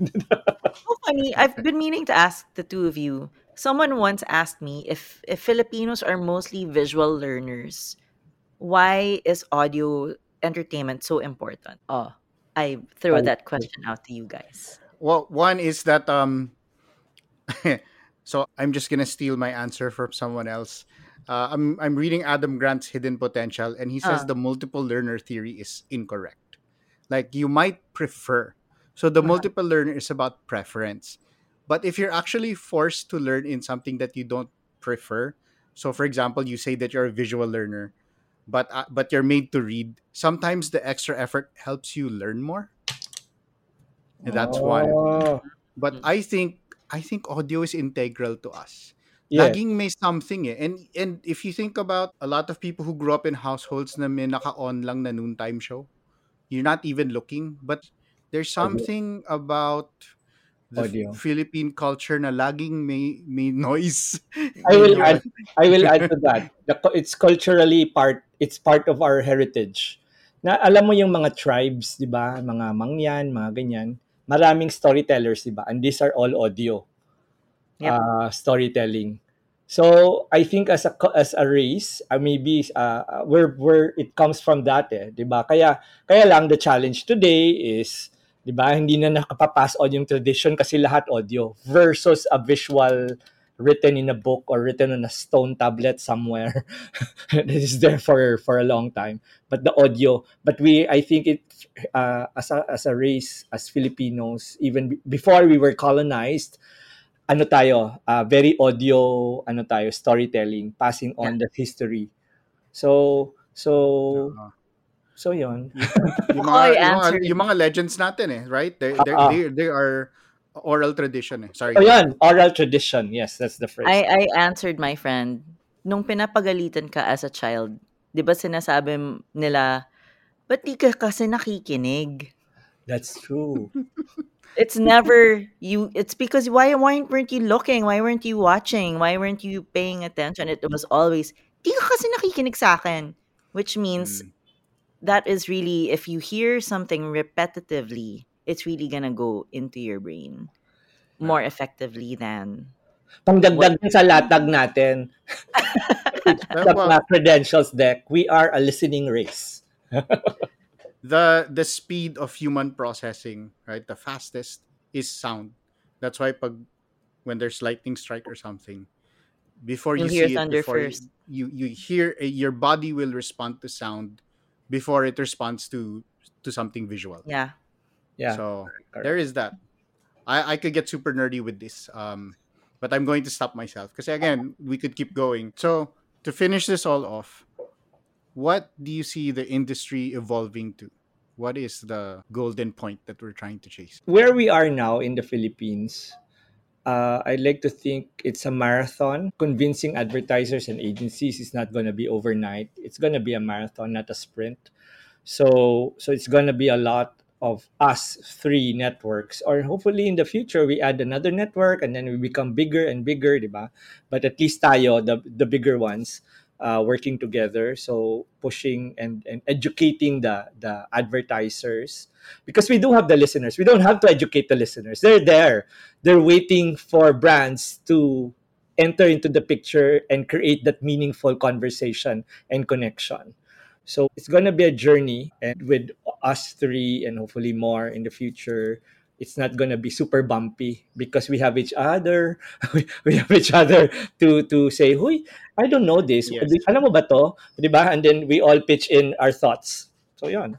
So funny. I've been meaning to ask the two of you. Someone once asked me if if Filipinos are mostly visual learners, why is audio entertainment so important? Oh, I throw Thank that question out to you guys. Well, one is that um [laughs] so I'm just gonna steal my answer from someone else. Uh, I'm I'm reading Adam Grant's Hidden Potential, and he says Ah. the multiple learner theory is incorrect. Like you might prefer. So the Uh-huh. multiple learner is about preference. But if you're actually forced to learn in something that you don't prefer, so for example, you say that you're a visual learner, but uh, but you're made to read. Sometimes the extra effort helps you learn more. And that's one. Oh, But I think I think audio is integral to us. yes. Laging may something eh. And and if you think about a lot of people who grew up in households na may naka-on lang na noontime show, you're not even looking. But there's something about the F- Audio. Philippine culture na laging may may [laughs] noise. I will add. I will add to that. The, it's culturally part. It's part of our heritage. Na alam mo yung mga tribes, di ba? Mga mangyan, mga ganyan. Maraming storytellers, di ba? And these are all audio Yep. uh, storytelling. So I think as a as a race, uh, maybe uh, where where it comes from that, eh, 'di ba? Kaya kaya lang the challenge today is 'di ba? Hindi na nakapapass on yung tradition kasi lahat audio versus a visual written in a book or written on a stone tablet somewhere [laughs] that is there for for a long time. But the audio, but we I think it uh, as a as a race as Filipinos even before we were colonized ano tayo, uh, very audio, ano tayo, storytelling, passing on the history. So, so, Uh, so yun. yung [laughs] Ako, mga, I yung mga, answered. yung mga legends natin eh, right? They they ah. they, they are oral tradition eh. Sorry. Oh, yan, oral tradition. Yes, that's the phrase. I, I answered my friend, nung pinapagalitan ka as a child, di ba sinasabi nila, ba't di ka kasi nakikinig? that's true. [laughs] It's never you. It's because why why weren't you looking? Why weren't you watching? Why weren't you paying attention? It was always di ka kasi nakikinig sa akin, which means Mm. That is really if you hear something repetitively, it's really gonna go into your brain more effectively than Pangdagdag din sa latag natin, [laughs] Pero, sa well, credentials deck, we are a listening race. [laughs] the the speed of human processing, right? The fastest is sound. That's why pag when there's lightning strike or something, before you You'll hear see it, before first. you you hear uh, your body will respond to sound before it responds to to something visual. yeah. Yeah. So correct. there is that. I I could get super nerdy with this, um, but I'm going to stop myself because again we could keep going. So to finish this all off, what do you see the industry evolving to? What is the golden point that we're trying to chase? where we are now in the Philippines, uh, I like to think it's a marathon. Convincing advertisers and agencies is not going to be overnight. It's going to be a marathon, not a sprint. So, so it's going to be a lot of us three networks, or hopefully in the future we add another network and then we become bigger and bigger, diba? But at least tayo, the the bigger ones, uh, working together. So pushing and, and educating the the advertisers because we do have the listeners. We don't have to educate the listeners. They're there. They're waiting for brands to enter into the picture and create that meaningful conversation and connection. So it's going to be a journey and with us three and hopefully more in the future. It's not going to be super bumpy because we have each other. [laughs] we, we have each other to to say, "Huy, I don't know this. Yes. Alam mo ba to?" 'Di ba? And then we all pitch in our thoughts. So yun.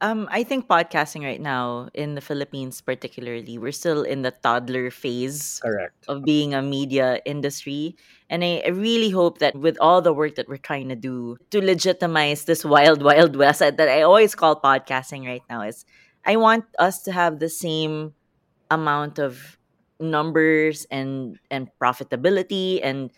Um, I think podcasting right now in the Philippines, particularly, we're still in the toddler phase Correct. of being a media industry. And I, I really hope that with all the work that we're trying to do to legitimize this wild, wild west that I always call podcasting right now is I want us to have the same amount of numbers and and profitability and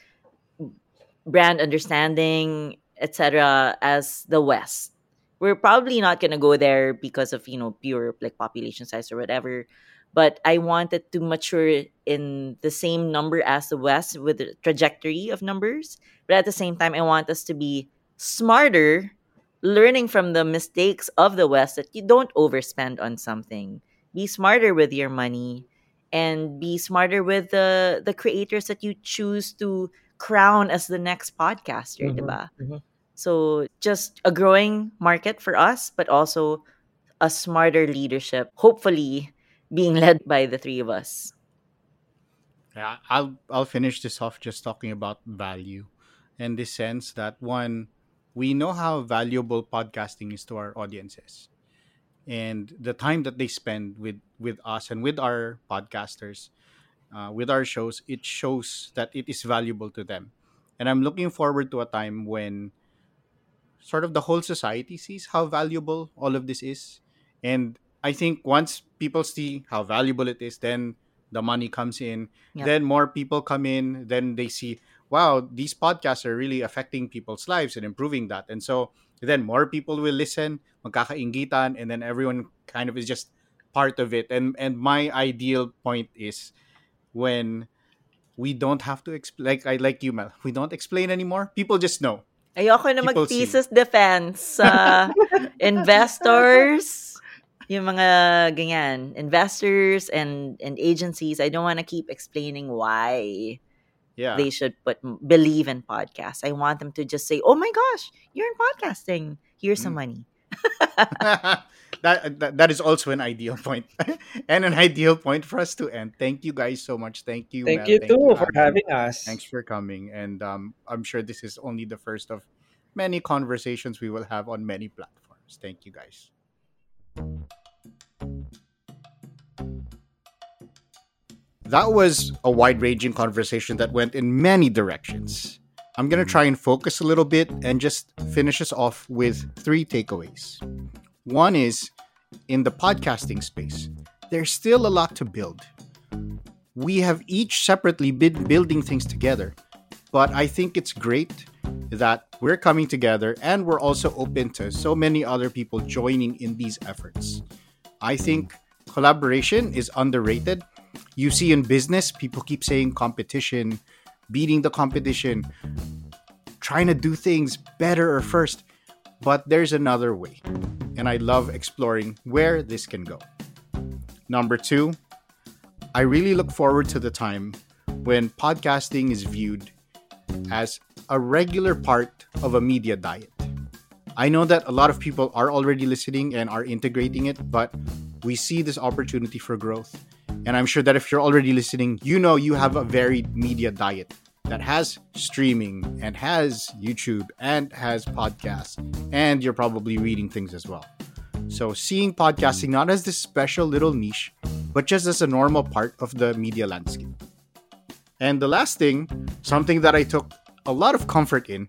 brand understanding, etc., as the West. We're probably not gonna go there because of you know pure like population size or whatever but I wanted to mature in the same number as the West with the trajectory of numbers. But at the same time, I want us to be smarter, learning from the mistakes of the West that you don't overspend on something. Be smarter with your money and be smarter with the the creators that you choose to crown as the next podcaster, Mhm, diba? mhm. So just a growing market for us, but also a smarter leadership, hopefully being led by the three of us. Yeah, I'll I'll finish this off just talking about value, in the sense that one, we know how valuable podcasting is to our audiences, and the time that they spend with with us and with our podcasters, uh, with our shows, it shows that it is valuable to them, and I'm looking forward to a time when sort of the whole society sees how valuable all of this is. And I think once people see how valuable it is, then the money comes in. Yep. Then more people come in. Then they see, wow, these podcasts are really affecting people's lives and improving that. And so then more people will listen, magkakaingitan, and then everyone kind of is just part of it. And and my ideal point is when we don't have to explain like I like you, Mel. We don't explain anymore. People just know. Ayoko na People mag-thesis defense sa [laughs] investors, yung mga ganyan, investors and and agencies. I don't want to keep explaining why Yeah. they should put believe in podcasts. I want them to just say, "Oh my gosh, you're in podcasting. Here's some Mm. money." [laughs] that, that that is also an ideal point [laughs] and an ideal point for us to end. Thank you guys so much. Thank you. Thank Mel. you too for Alan. having us. Thanks for coming, and um, I'm sure this is only the first of many conversations we will have on many platforms. Thank you guys. That was a wide ranging conversation that went in many directions. I'm going to try and focus a little bit and just finish us off with three takeaways. One is in the podcasting space, there's still a lot to build. We have each separately been building things together, but I think it's great that we're coming together and we're also open to so many other people joining in these efforts. I think collaboration is underrated. You see in business, people keep saying competition, beating the competition, trying to do things better or first. But there's another way. And I love exploring where this can go. Number two, I really look forward to the time when podcasting is viewed as a regular part of a media diet. I know that a lot of people are already listening and are integrating it, but we see this opportunity for growth. And I'm sure that if you're already listening, you know you have a varied media diet that has streaming and has YouTube and has podcasts, and you're probably reading things as well. So, seeing podcasting not as this special little niche, but just as a normal part of the media landscape. And the last thing, something that I took a lot of comfort in,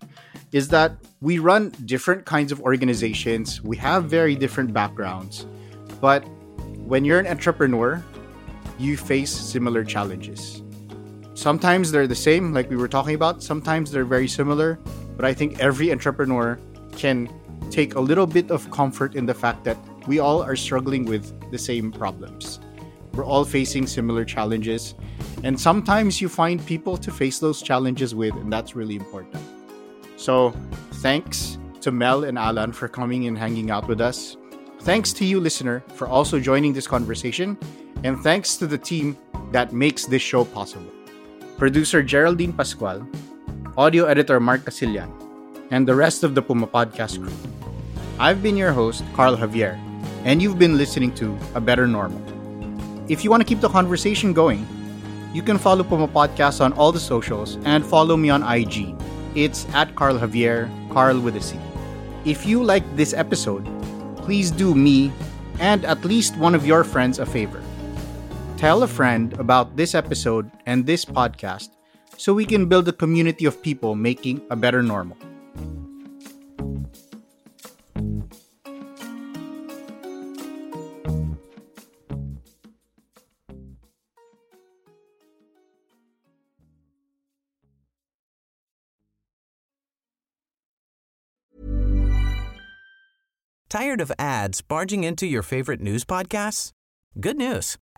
is that we run different kinds of organizations, we have very different backgrounds, but when you're an entrepreneur, you face similar challenges. Sometimes they're the same, like we were talking about, sometimes they're very similar, but I think every entrepreneur can take a little bit of comfort in the fact that we all are struggling with the same problems. We're all facing similar challenges, and sometimes you find people to face those challenges with, and that's really important. So, thanks to Mel and Alan for coming and hanging out with us. Thanks to you, listener, for also joining this conversation. And thanks to the team that makes this show possible producer Geraldine Pascual, audio editor Mark Casillan, and the rest of the Puma Podcast crew. I've been your host, Carl Javier, and you've been listening to A Better Normal. If you want to keep the conversation going, you can follow Puma Podcast on all the socials and follow me on IG. It's at Carl Javier, Carl with a C. If you like this episode, please do me and at least one of your friends a favor. Tell a friend about this episode and this podcast so we can build a community of people making a better normal. Tired of ads barging into your favorite news podcasts? Good news.